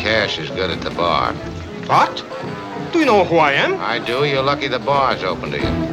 cash is good at the bar. What? Do you know who I am? I do. You're lucky the bar's open to you.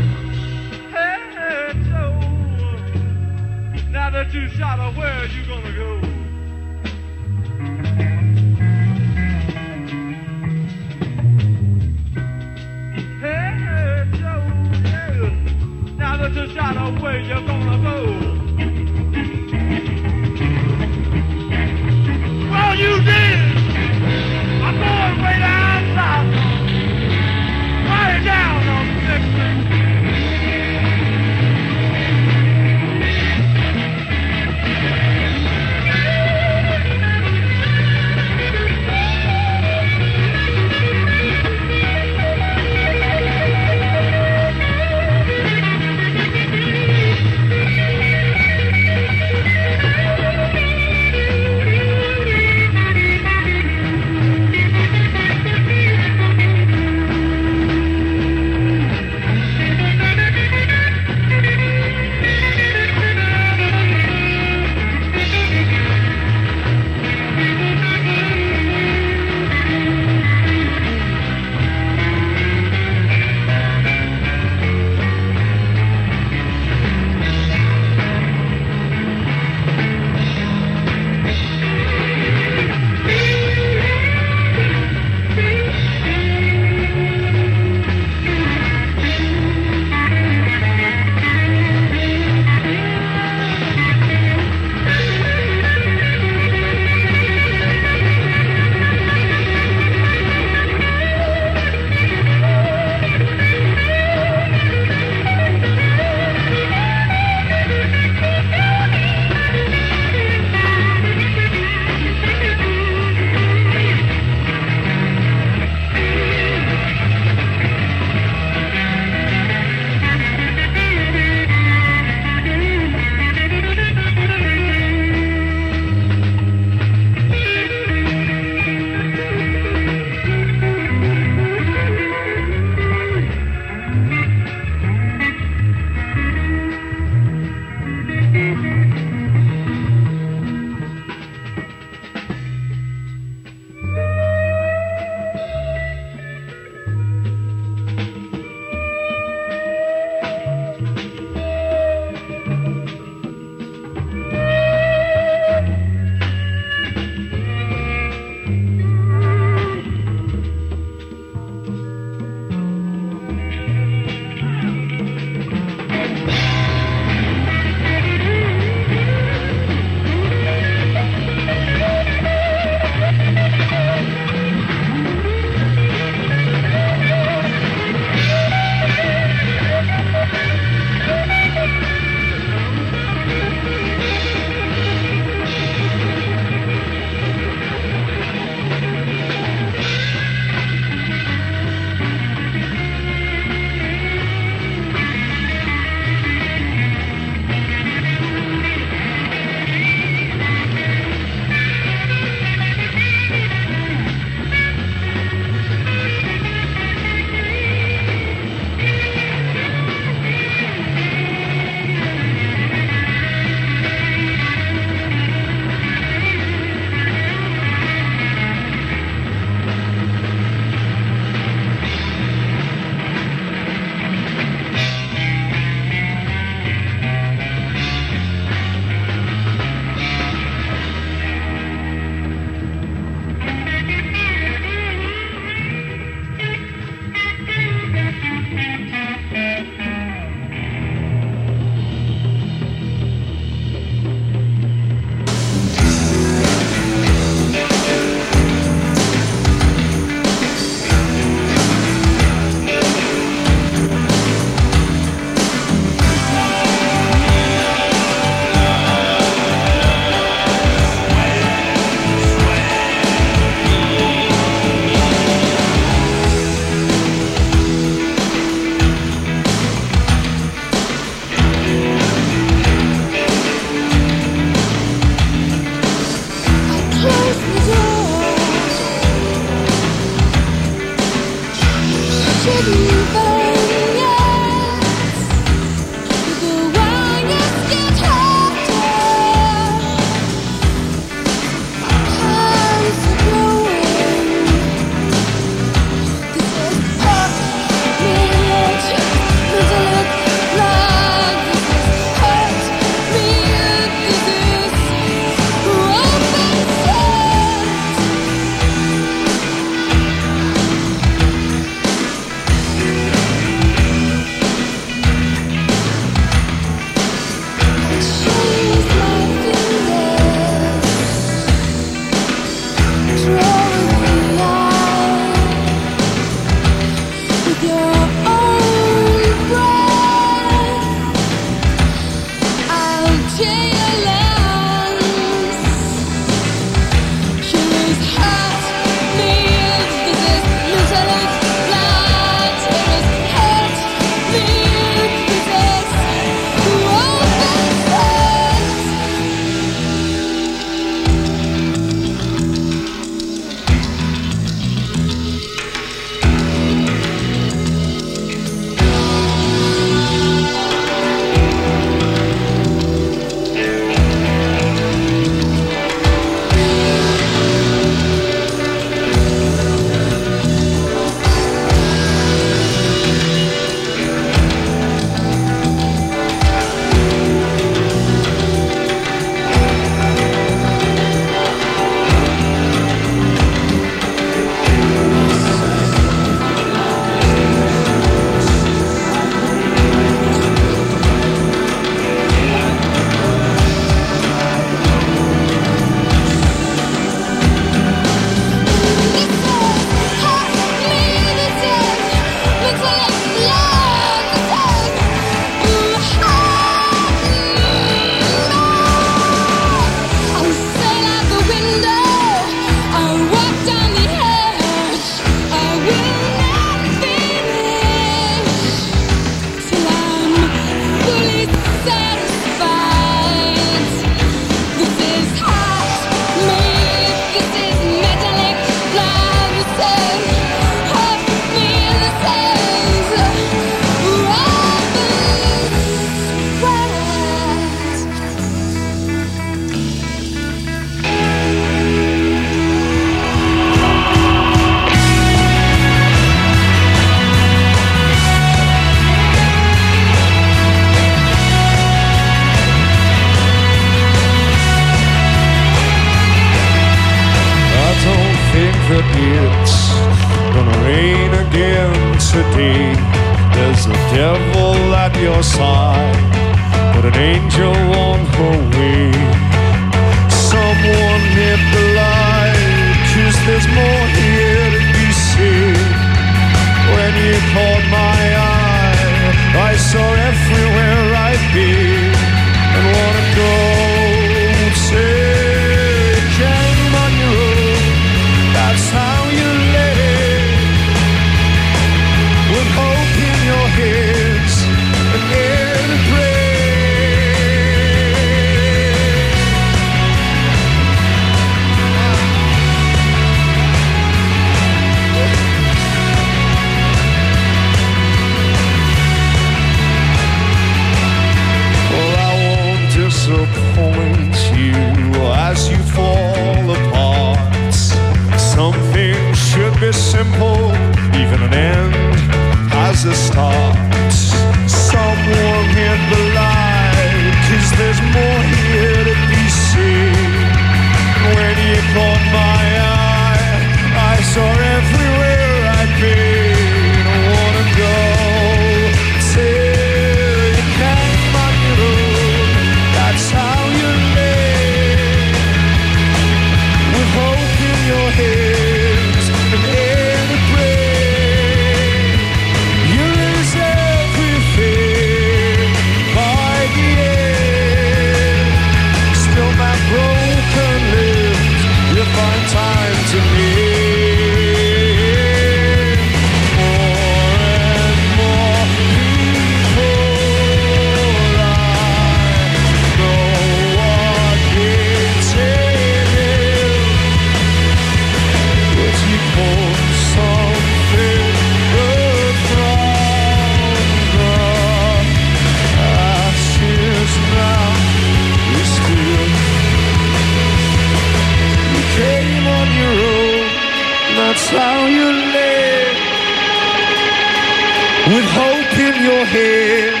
with hope in your hands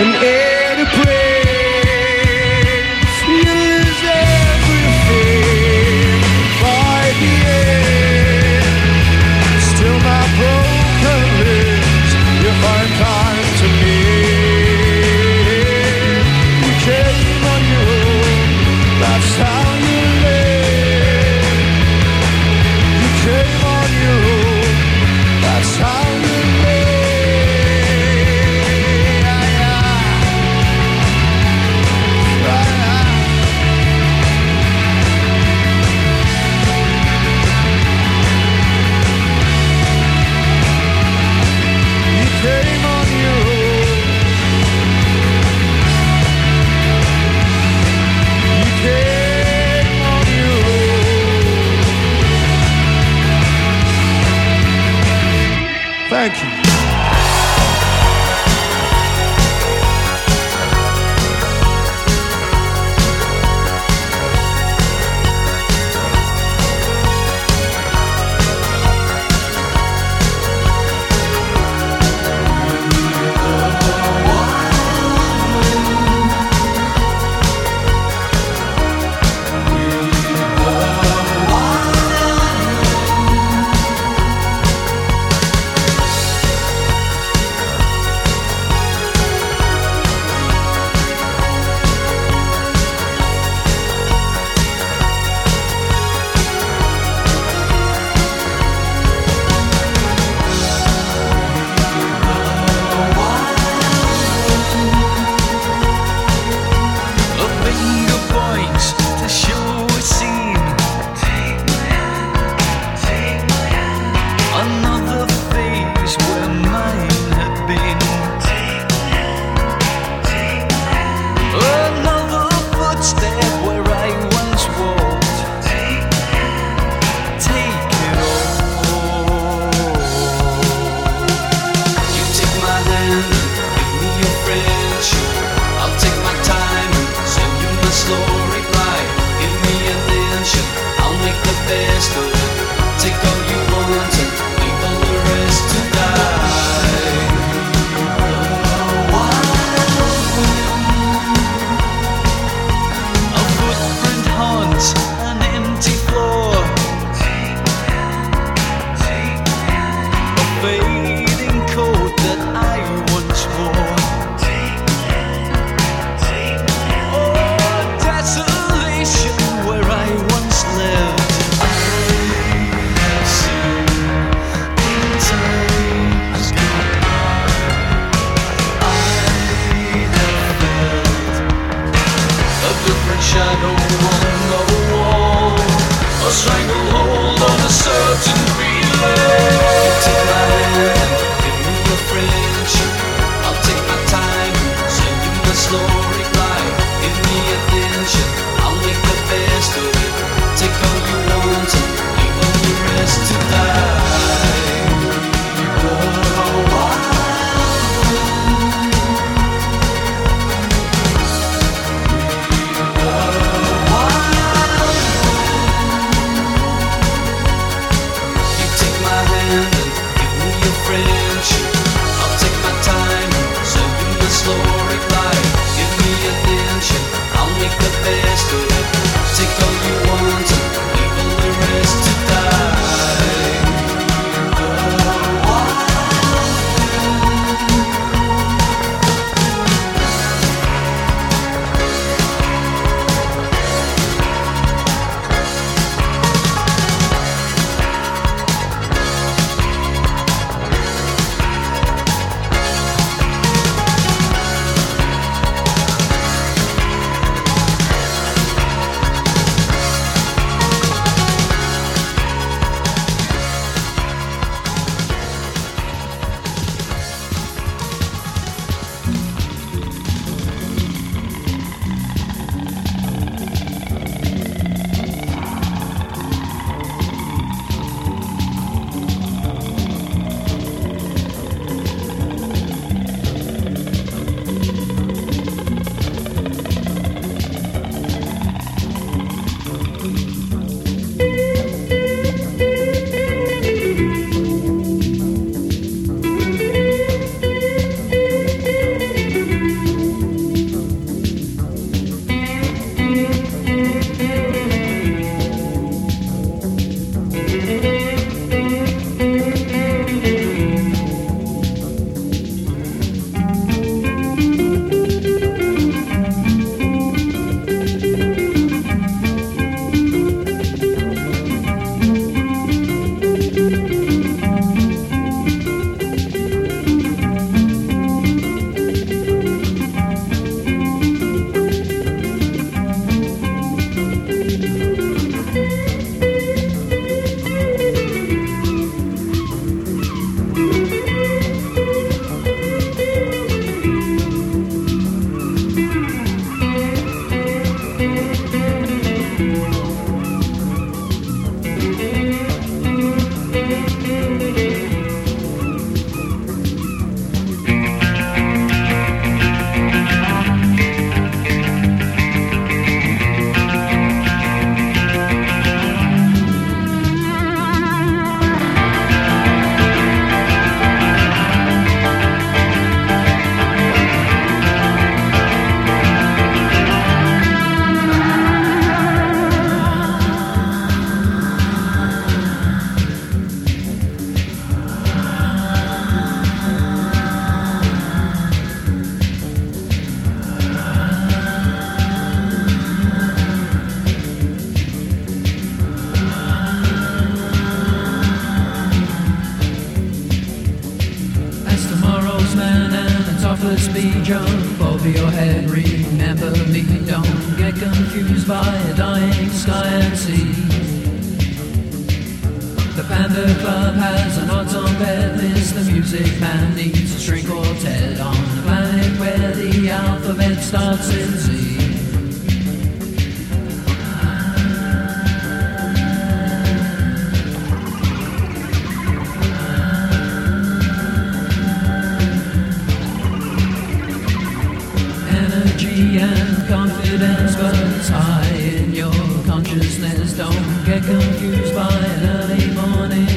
and air to breathe.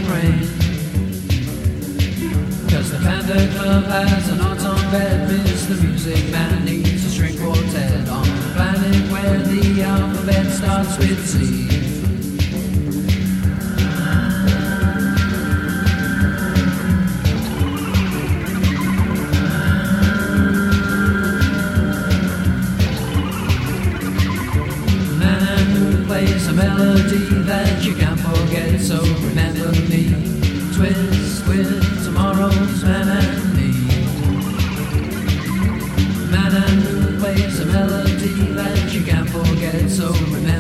praise. Cause the Panther Club has an autumn bed, miss the music man needs a string quartet on the planet where the alphabet starts with C. melody that you can't forget. So remember with tomorrow's man and me. Man and waves a melody that you can't forget, so remember.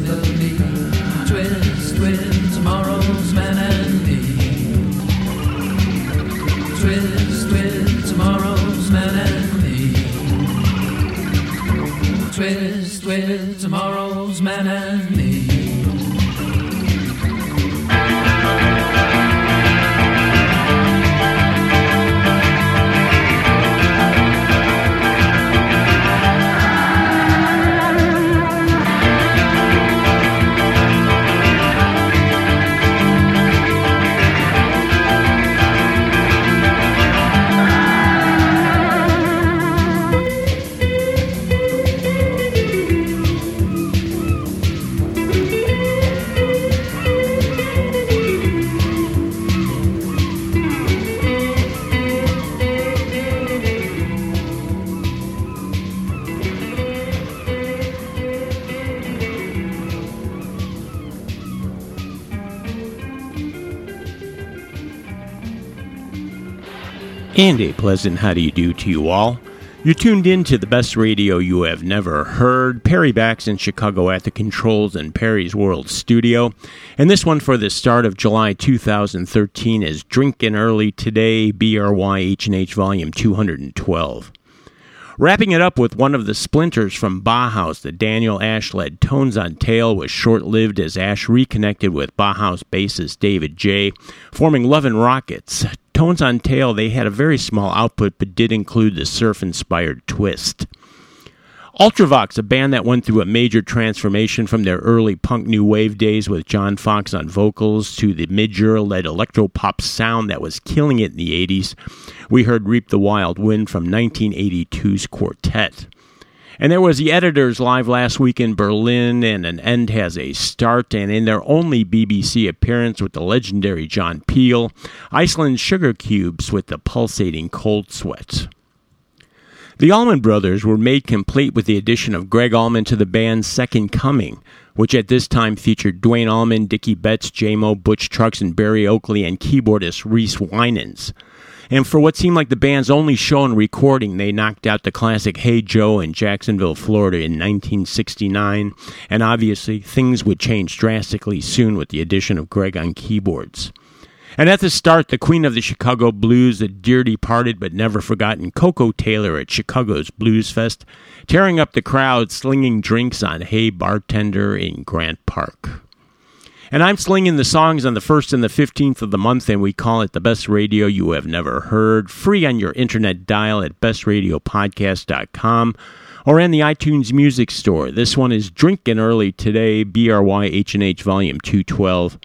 And a pleasant how do you do to you all. You're tuned in to the best radio you have never heard. Perry Backs in Chicago at the controls in Perry's World Studio. And this one for the start of July 2013 is Drinking Early Today, BRY H&H Volume 212. Wrapping it up with one of the splinters from Bauhaus, the Daniel Ash led Tones on Tail was short lived as Ash reconnected with Bauhaus bassist David J., forming Love and Rockets. Tones on Tail, they had a very small output but did include the surf inspired twist. Ultravox, a band that went through a major transformation from their early punk new wave days with John Foxx on vocals to the Midge led electropop sound that was killing it in the 80s. We heard Reap the Wild Wind from 1982's Quartet. And there was the editors live last week in Berlin, and an end has a start. And in their only BBC appearance with the legendary John Peel, Iceland's Sugarcubes with the pulsating Cold Sweat. The Allman Brothers were made complete with the addition of Gregg Allman to the band's Second Coming, which at this time featured Duane Allman, Dickey Betts, Jaimoe, Butch Trucks, and Berry Oakley, and keyboardist Reese Wynans. And for what seemed like the band's only show and recording, they knocked out the classic Hey Joe in Jacksonville, Florida in 1969. And obviously, things would change drastically soon with the addition of Gregg on keyboards. And at the start, the queen of the Chicago blues, the dear departed but never forgotten Koko Taylor at Chicago's Blues Fest, tearing up the crowd, slinging drinks on Hey Bartender in Grant Park. And I'm slinging the songs on the 1st and the 15th of the month, and we call it the best radio you have never heard, free on your internet dial at bestradiopodcast.com or in the iTunes Music Store. This one is Drinking Early Today, BRY H&H Volume 212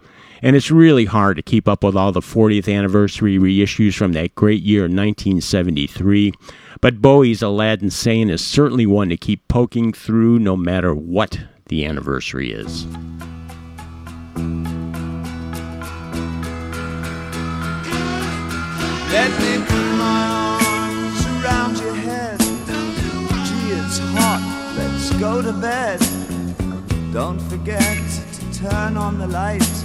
and it's really hard to keep up with all the 40th anniversary reissues from that great year 1973. But Bowie's Aladdin Sane is certainly one to keep poking through no matter what the anniversary is. Let me put my arms around your head. Gee, it's hot. Let's go to bed. Don't forget to turn on the light.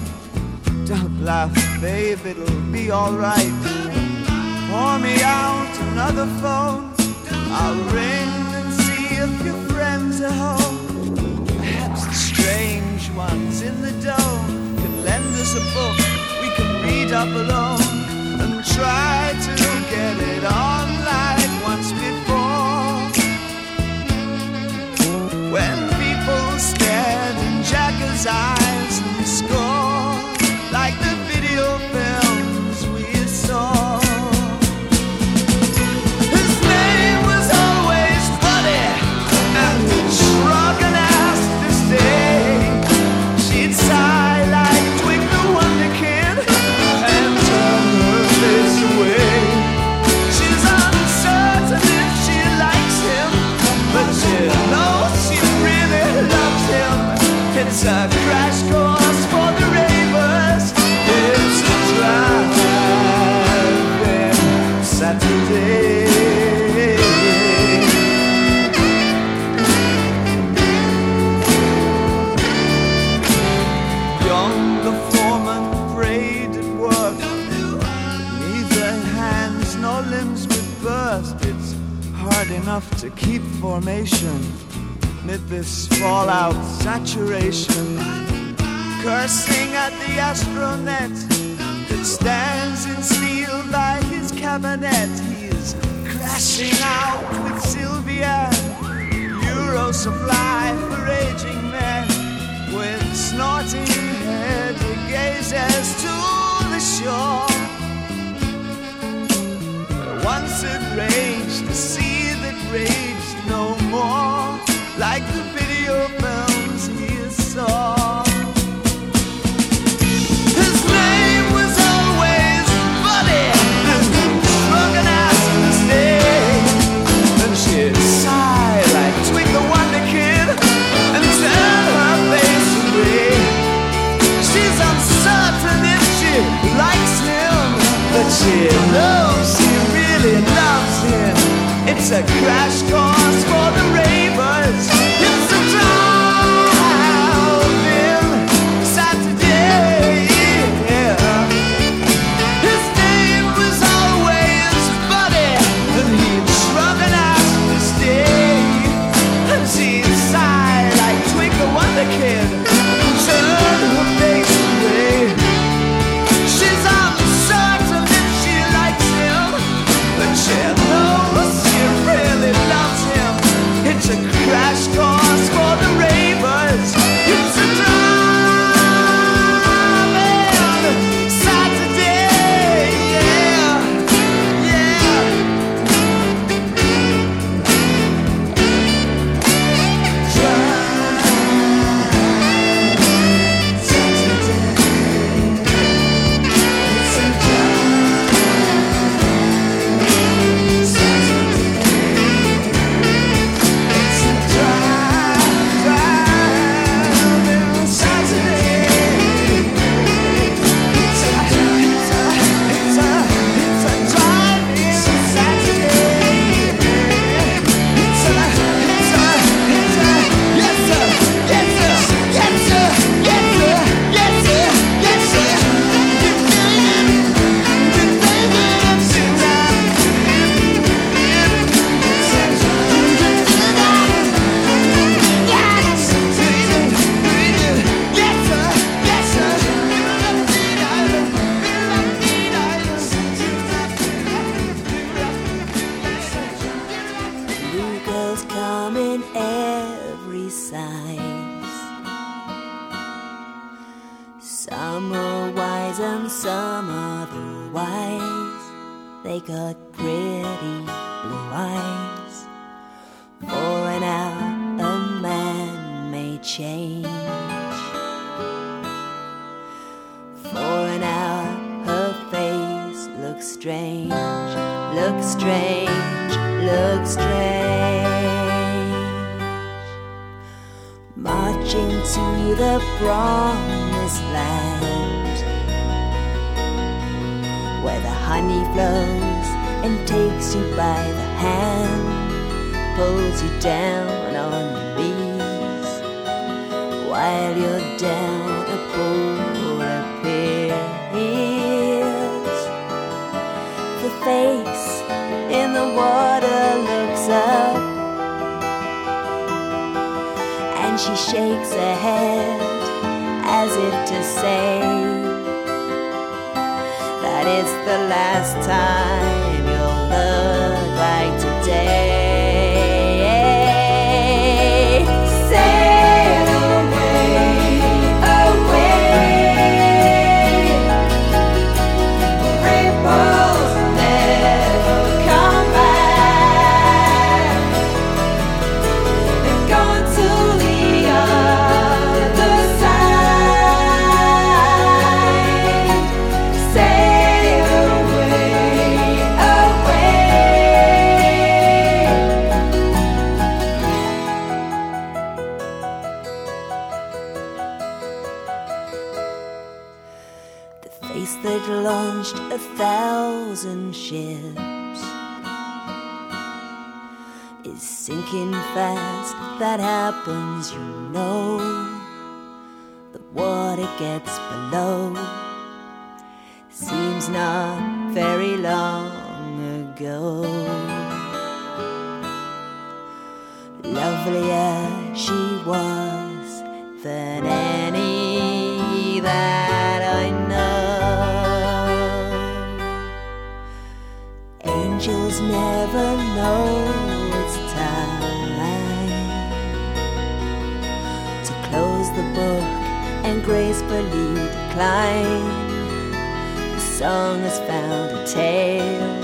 Don't laugh, babe, it'll be alright. Pour me out another phone. I'll ring and see if your friends are home. Perhaps the strange ones in the dome lend us a book we can read up alone and try to get it on like once before. When people stared in Jagger's eyes fast that happens, you know The what it gets below seems not very long ago. Lovelier she was than any that I know. Angels never know. The book and gracefully decline. The song has found a tale.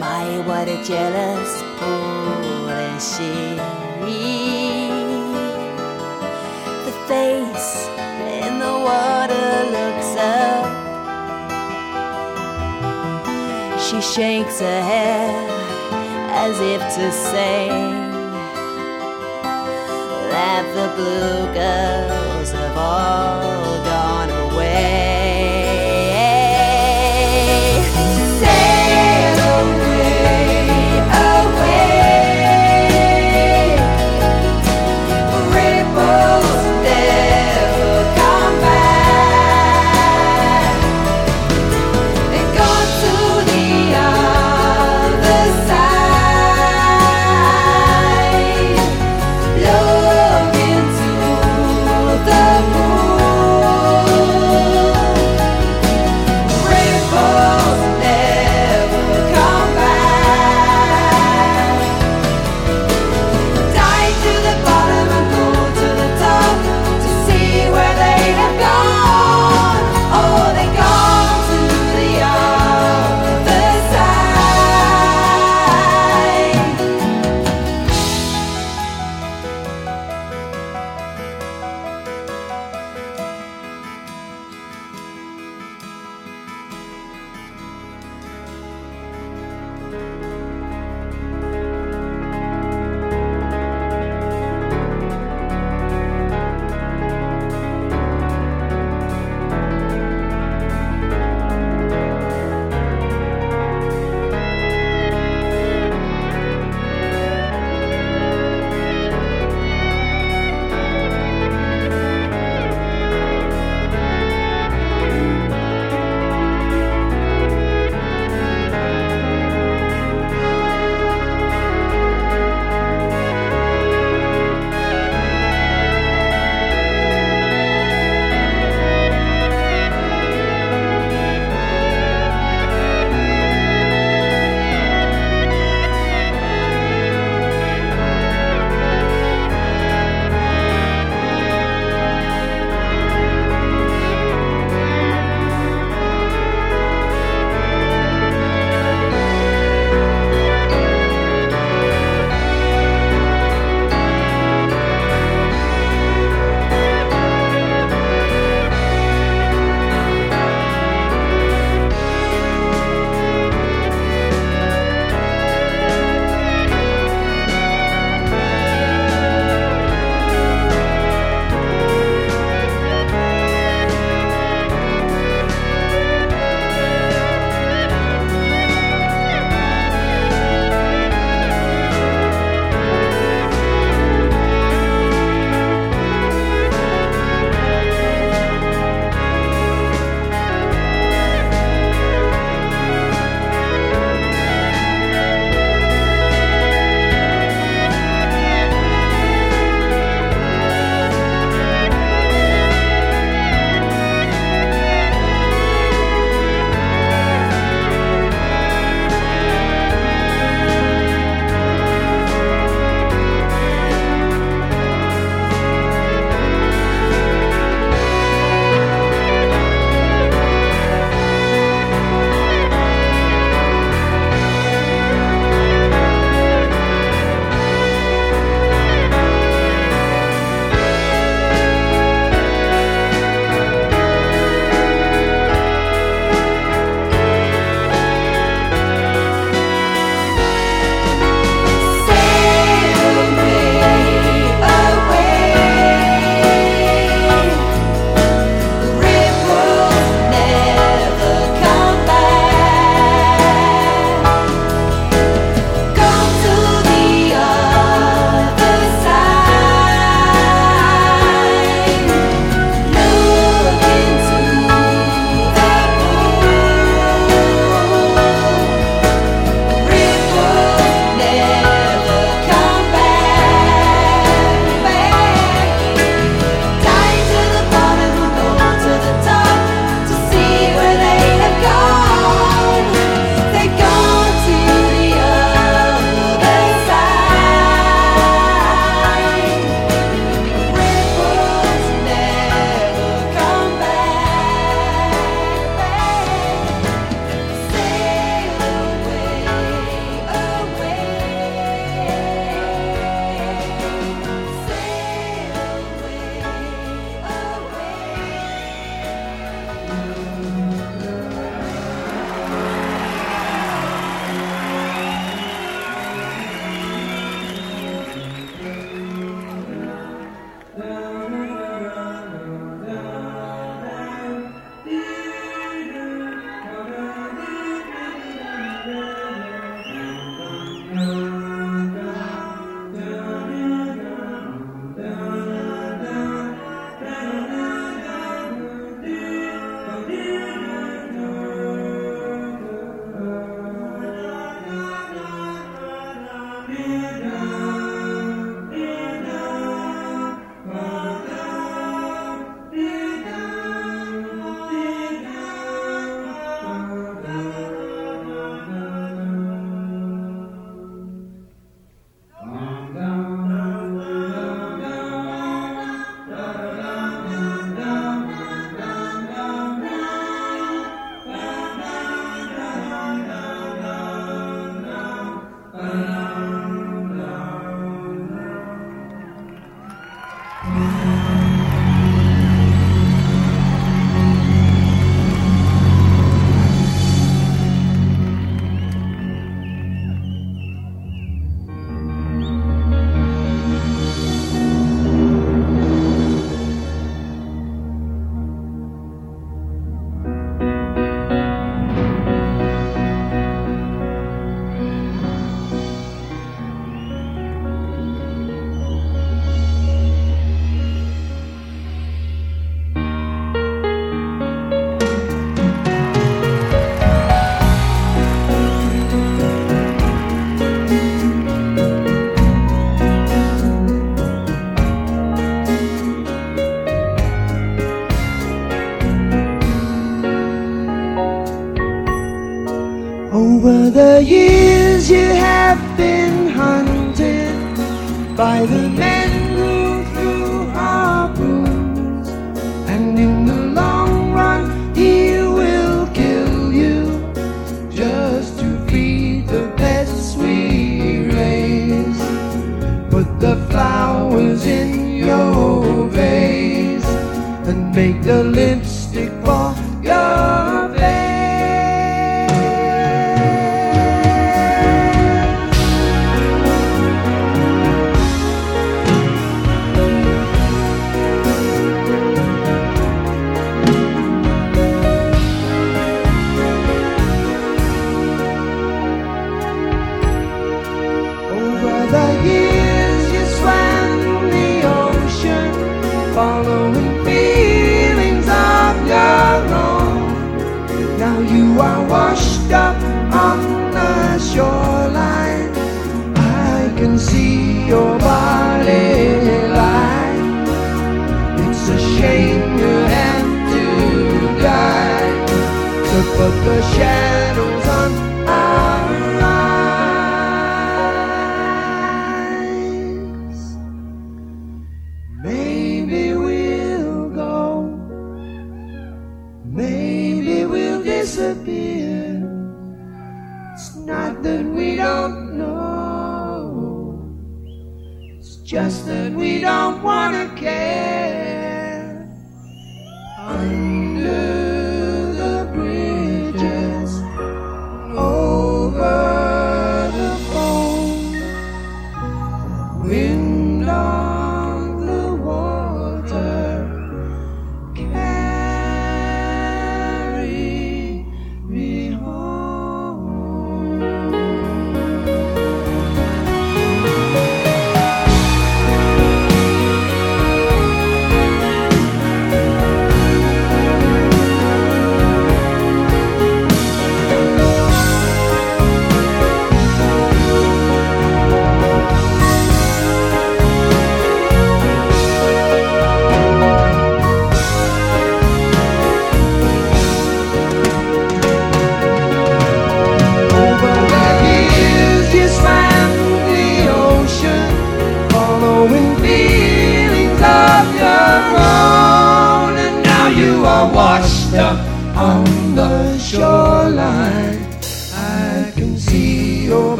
My, what a jealous fool is she. The face in the water looks up. She shakes her head as if to say that the blue girls have all gone away.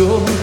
yo.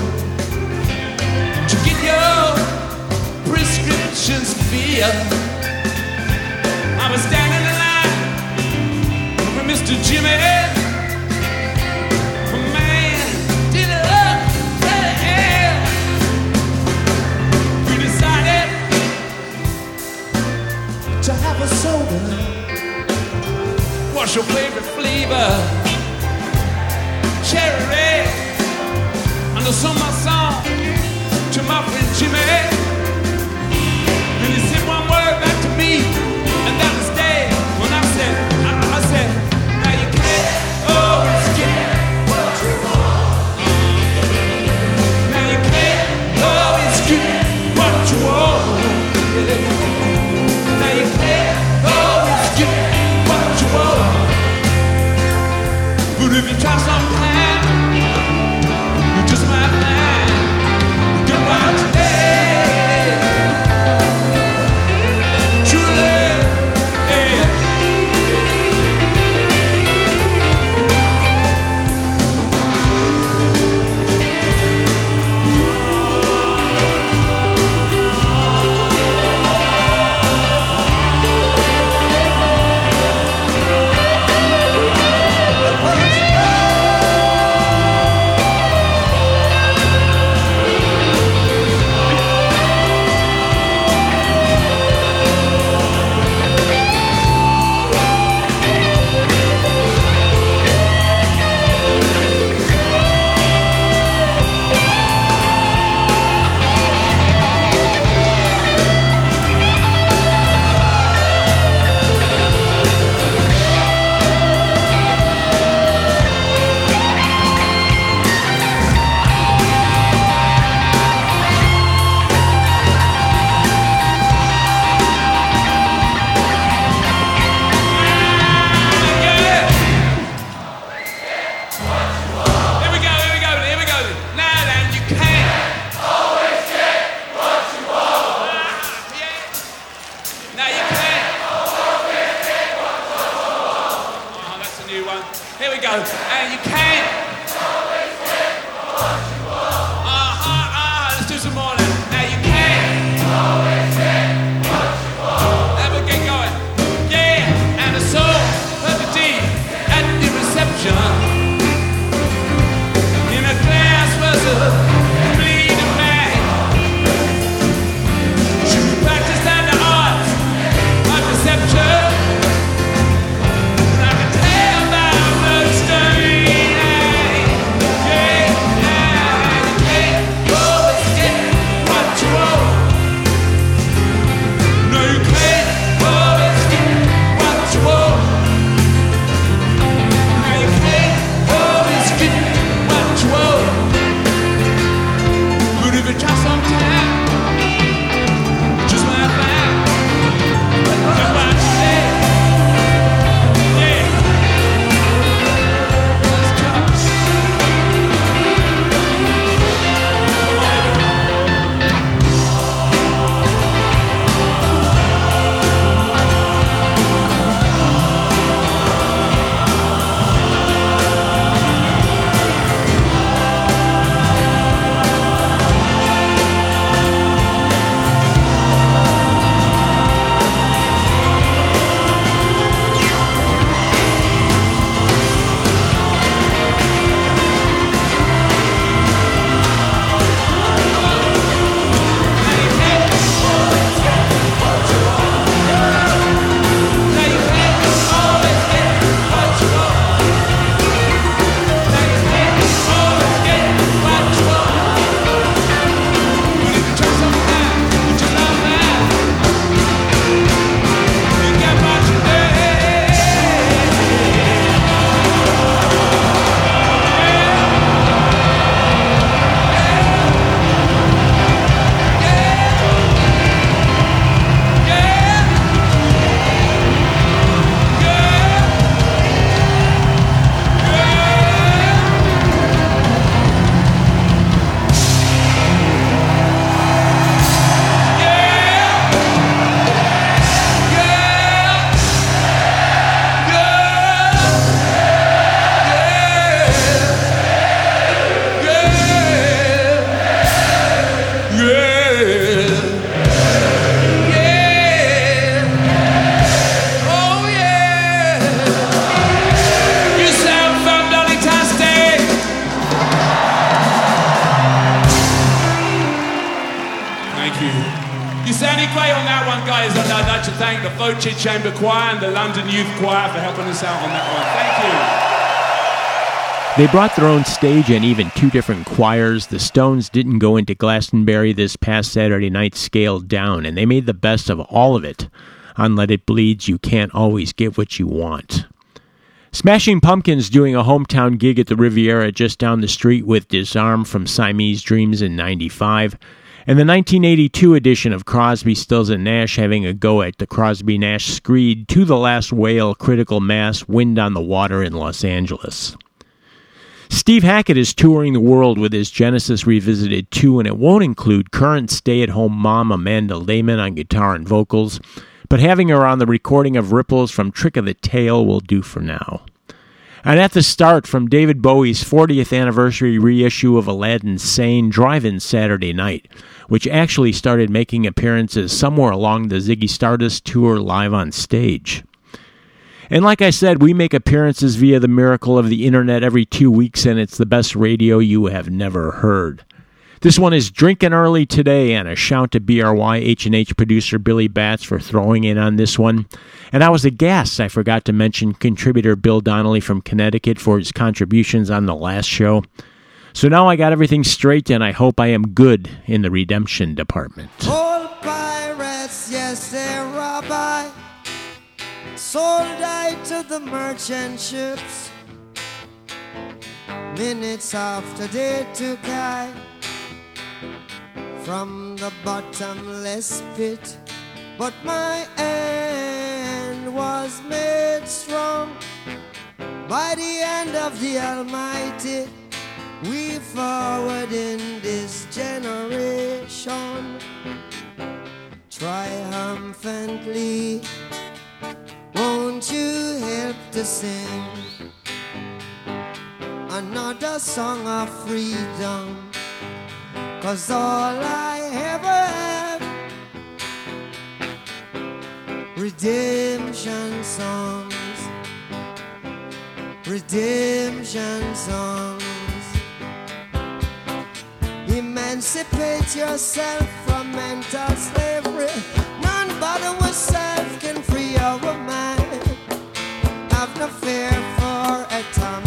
Choir and the London Youth Choir for helping us out on that one. Thank you. They brought their own stage and even two different choirs. The Stones didn't go into Glastonbury this past Saturday night scaled down, and they made the best of all of it. On Let It Bleed's You Can't Always Get What You Want. Smashing Pumpkins doing a hometown gig at the Riviera just down the street with Disarm from Siamese Dreams in 95. And the 1982 edition of Crosby, Stills, and Nash having a go at the Crosby Nash Screed to the Last Whale Critical Mass Wind on the Water in Los Angeles. Steve Hackett is touring the world with his Genesis Revisited 2, and it won't include current stay at home mom Amanda Lehmann on guitar and vocals, but having her on the recording of Ripples from Trick of the Tail will do for now. And at the start, from David Bowie's 40th anniversary reissue of Aladdin Sane Drive In Saturday Night, which actually started making appearances somewhere along the Ziggy Stardust tour live on stage. And like I said, we make appearances via the miracle of the internet every two weeks, and it's the best radio you have never heard. This one is drinking early today, and a shout to BRY H&H producer Billy Batts for throwing in on this one. And I was aghast I forgot to mention contributor Bill Donnelly from Connecticut for his contributions on the last show. So now I got everything straight, and I hope I am good in the redemption department. All pirates, yes, they're rabbi. Sold I to the merchant ships. Minutes after they took I from the bottomless pit. But my end was made strong by the hand of the Almighty. We forward in this generation triumphantly. Won't you help to sing another song of freedom? Cause all I ever have Redemption songs Redemption songs Emancipate yourself from mental slavery. None but ourselves can free our mind. Have no fear for atomic energy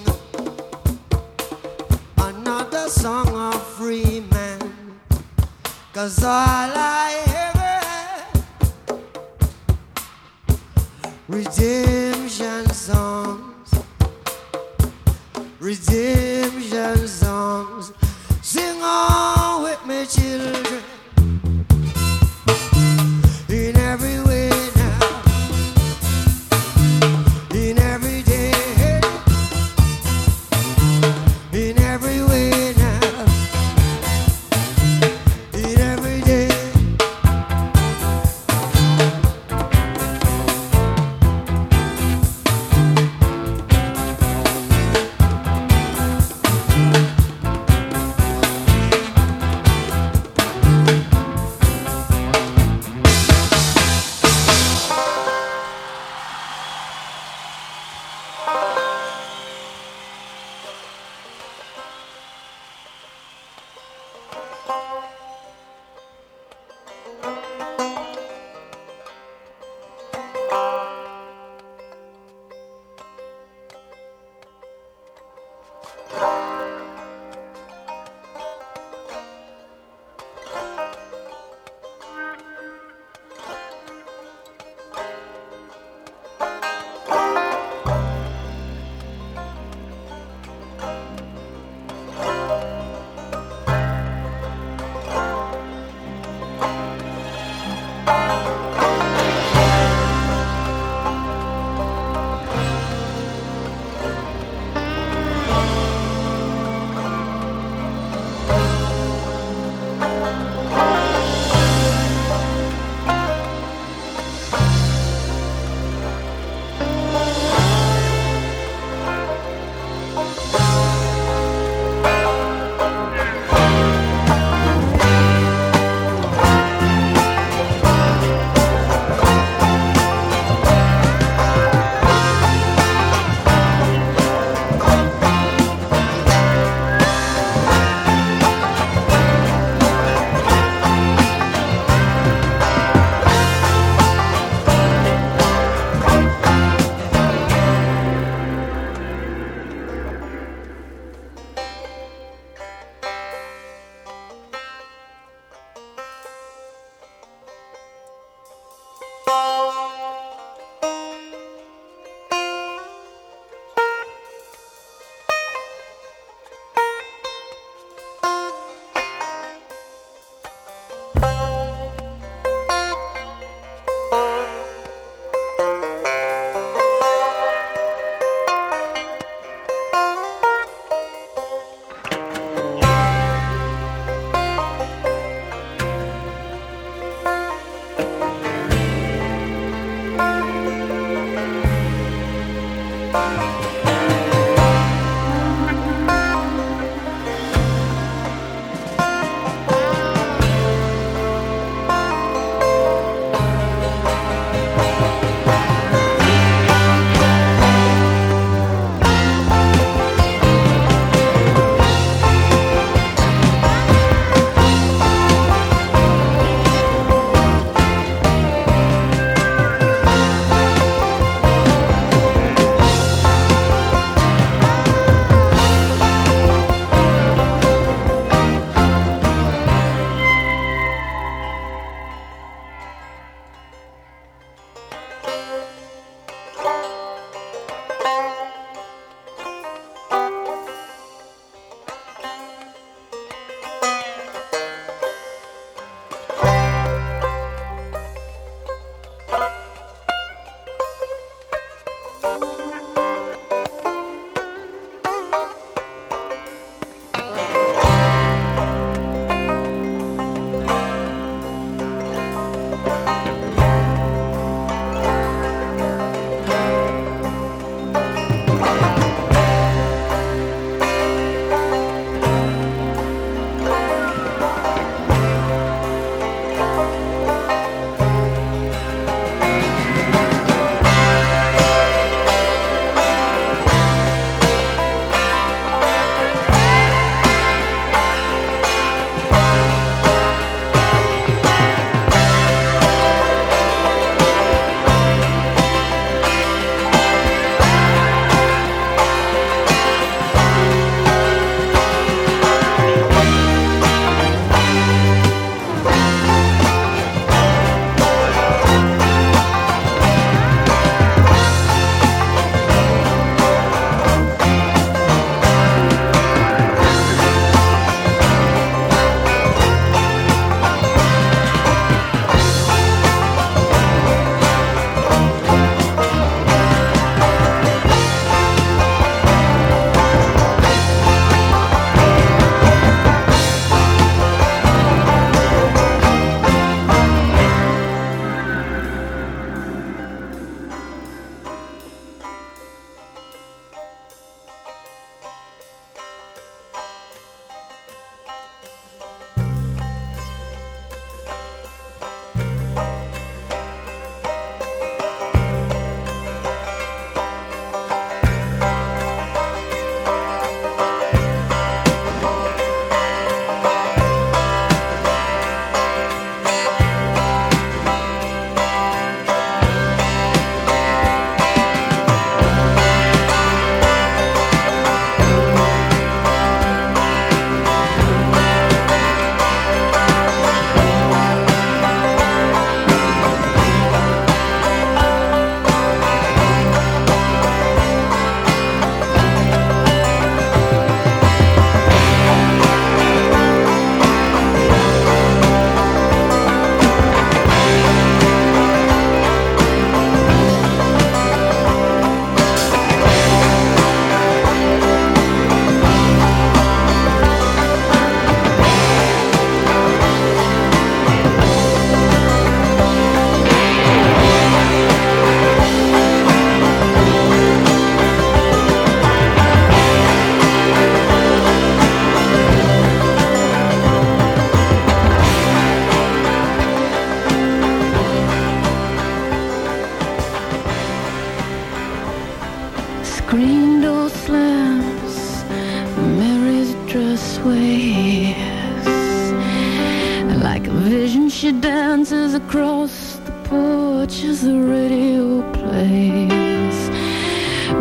Cause all I ever had redemption songs, redemption songs.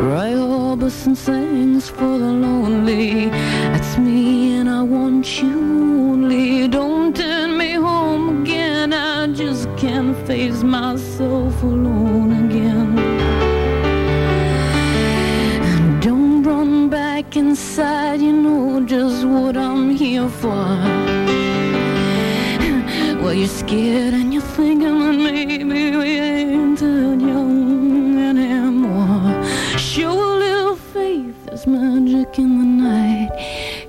Roy Orbison sings for the lonely. That's me, and I want you only. Don't turn me home again. I just can't face myself alone again. Don't run back inside, you know just what I'm here for. Well, you're scared and you're thinking that maybe we magic in the night.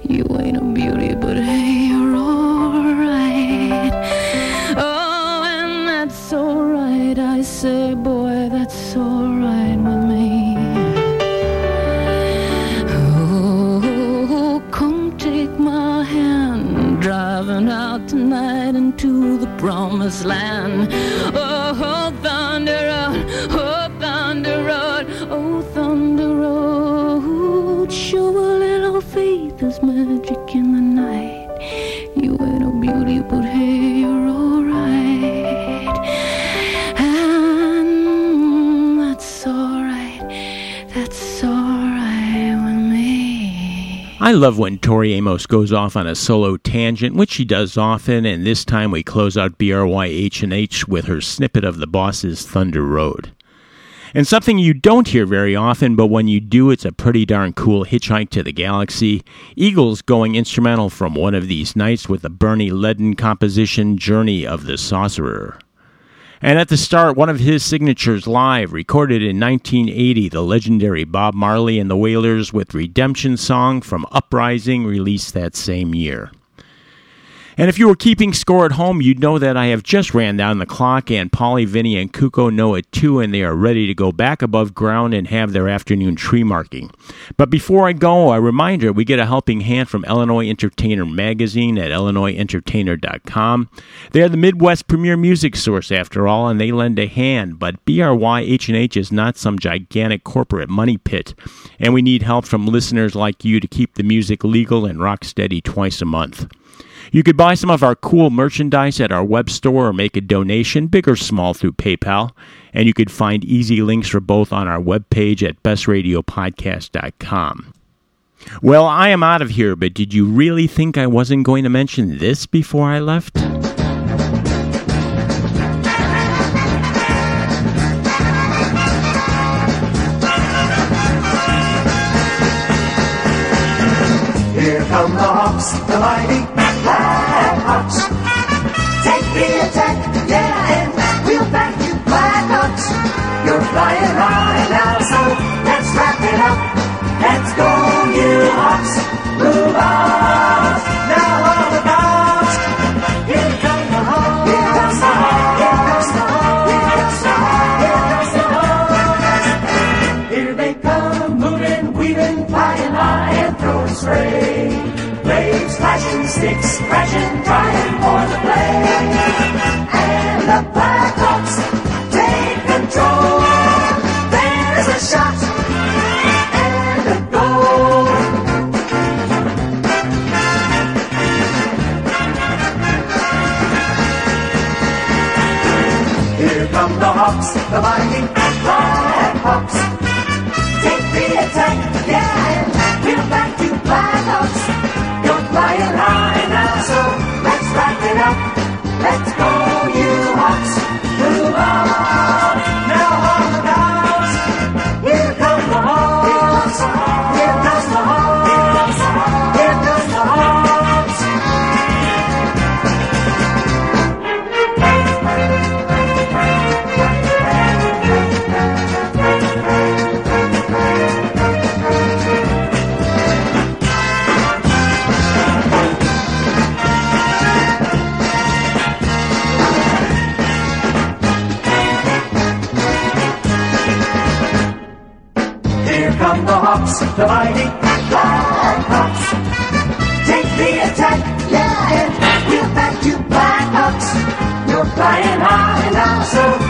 You ain't a beauty, but hey, you're alright. Oh, and that's alright, I say, boy, that's alright with me. Oh, come take my hand, driving out tonight into the promised land. Magic in the night. You a beauty, but hey, you're alright. And that's alright, that's alright with me. I love when Tori Amos goes off on a solo tangent, which she does often, and this time we close out BRYH&H with her snippet of the boss's Thunder Road. And something you don't hear very often, but when you do, it's a pretty darn cool hitchhike to the galaxy. Eagles going instrumental from one of these nights with the Bernie Leadon composition Journey of the Sorcerer. And at the start, one of his signatures live, recorded in 1980, the legendary Bob Marley and the Wailers with Redemption Song from Uprising, released that same year. And if you were keeping score at home, you'd know that I have just ran down the clock, and Polly, Vinny, and Kuko know it too, and they are ready to go back above ground and have their afternoon tree marking. But before I go, a reminder we get a helping hand from Illinois Entertainer Magazine at illinoisentertainer.com. They are the Midwest premier music source, after all, and they lend a hand, but BRYH&H is not some gigantic corporate money pit, and we need help from listeners like you to keep the music legal and rock steady twice a month. You could buy some of our cool merchandise at our web store or make a donation, big or small, through PayPal. And you could find easy links for both on our webpage at bestradiopodcast.com. Well, I am out of here, but did you really think I wasn't going to mention this before I left? Here come the Hawks, the mighty Black Hawks. Take the attack, yeah, and we'll back you, Black Hawks. You're flying high now, so let's wrap it up. Let's go, you Hawks. Move on. Come the the mighty Blackhawks. Take the attack, yeah, and we'll back you Blackhawks. You're flying high now, so let's wrap it up. Let's go, you Hawks. Move on. hops, the mighty Black Take the attack, yeah, and we'll back you Blackhawks. You're flying high now, so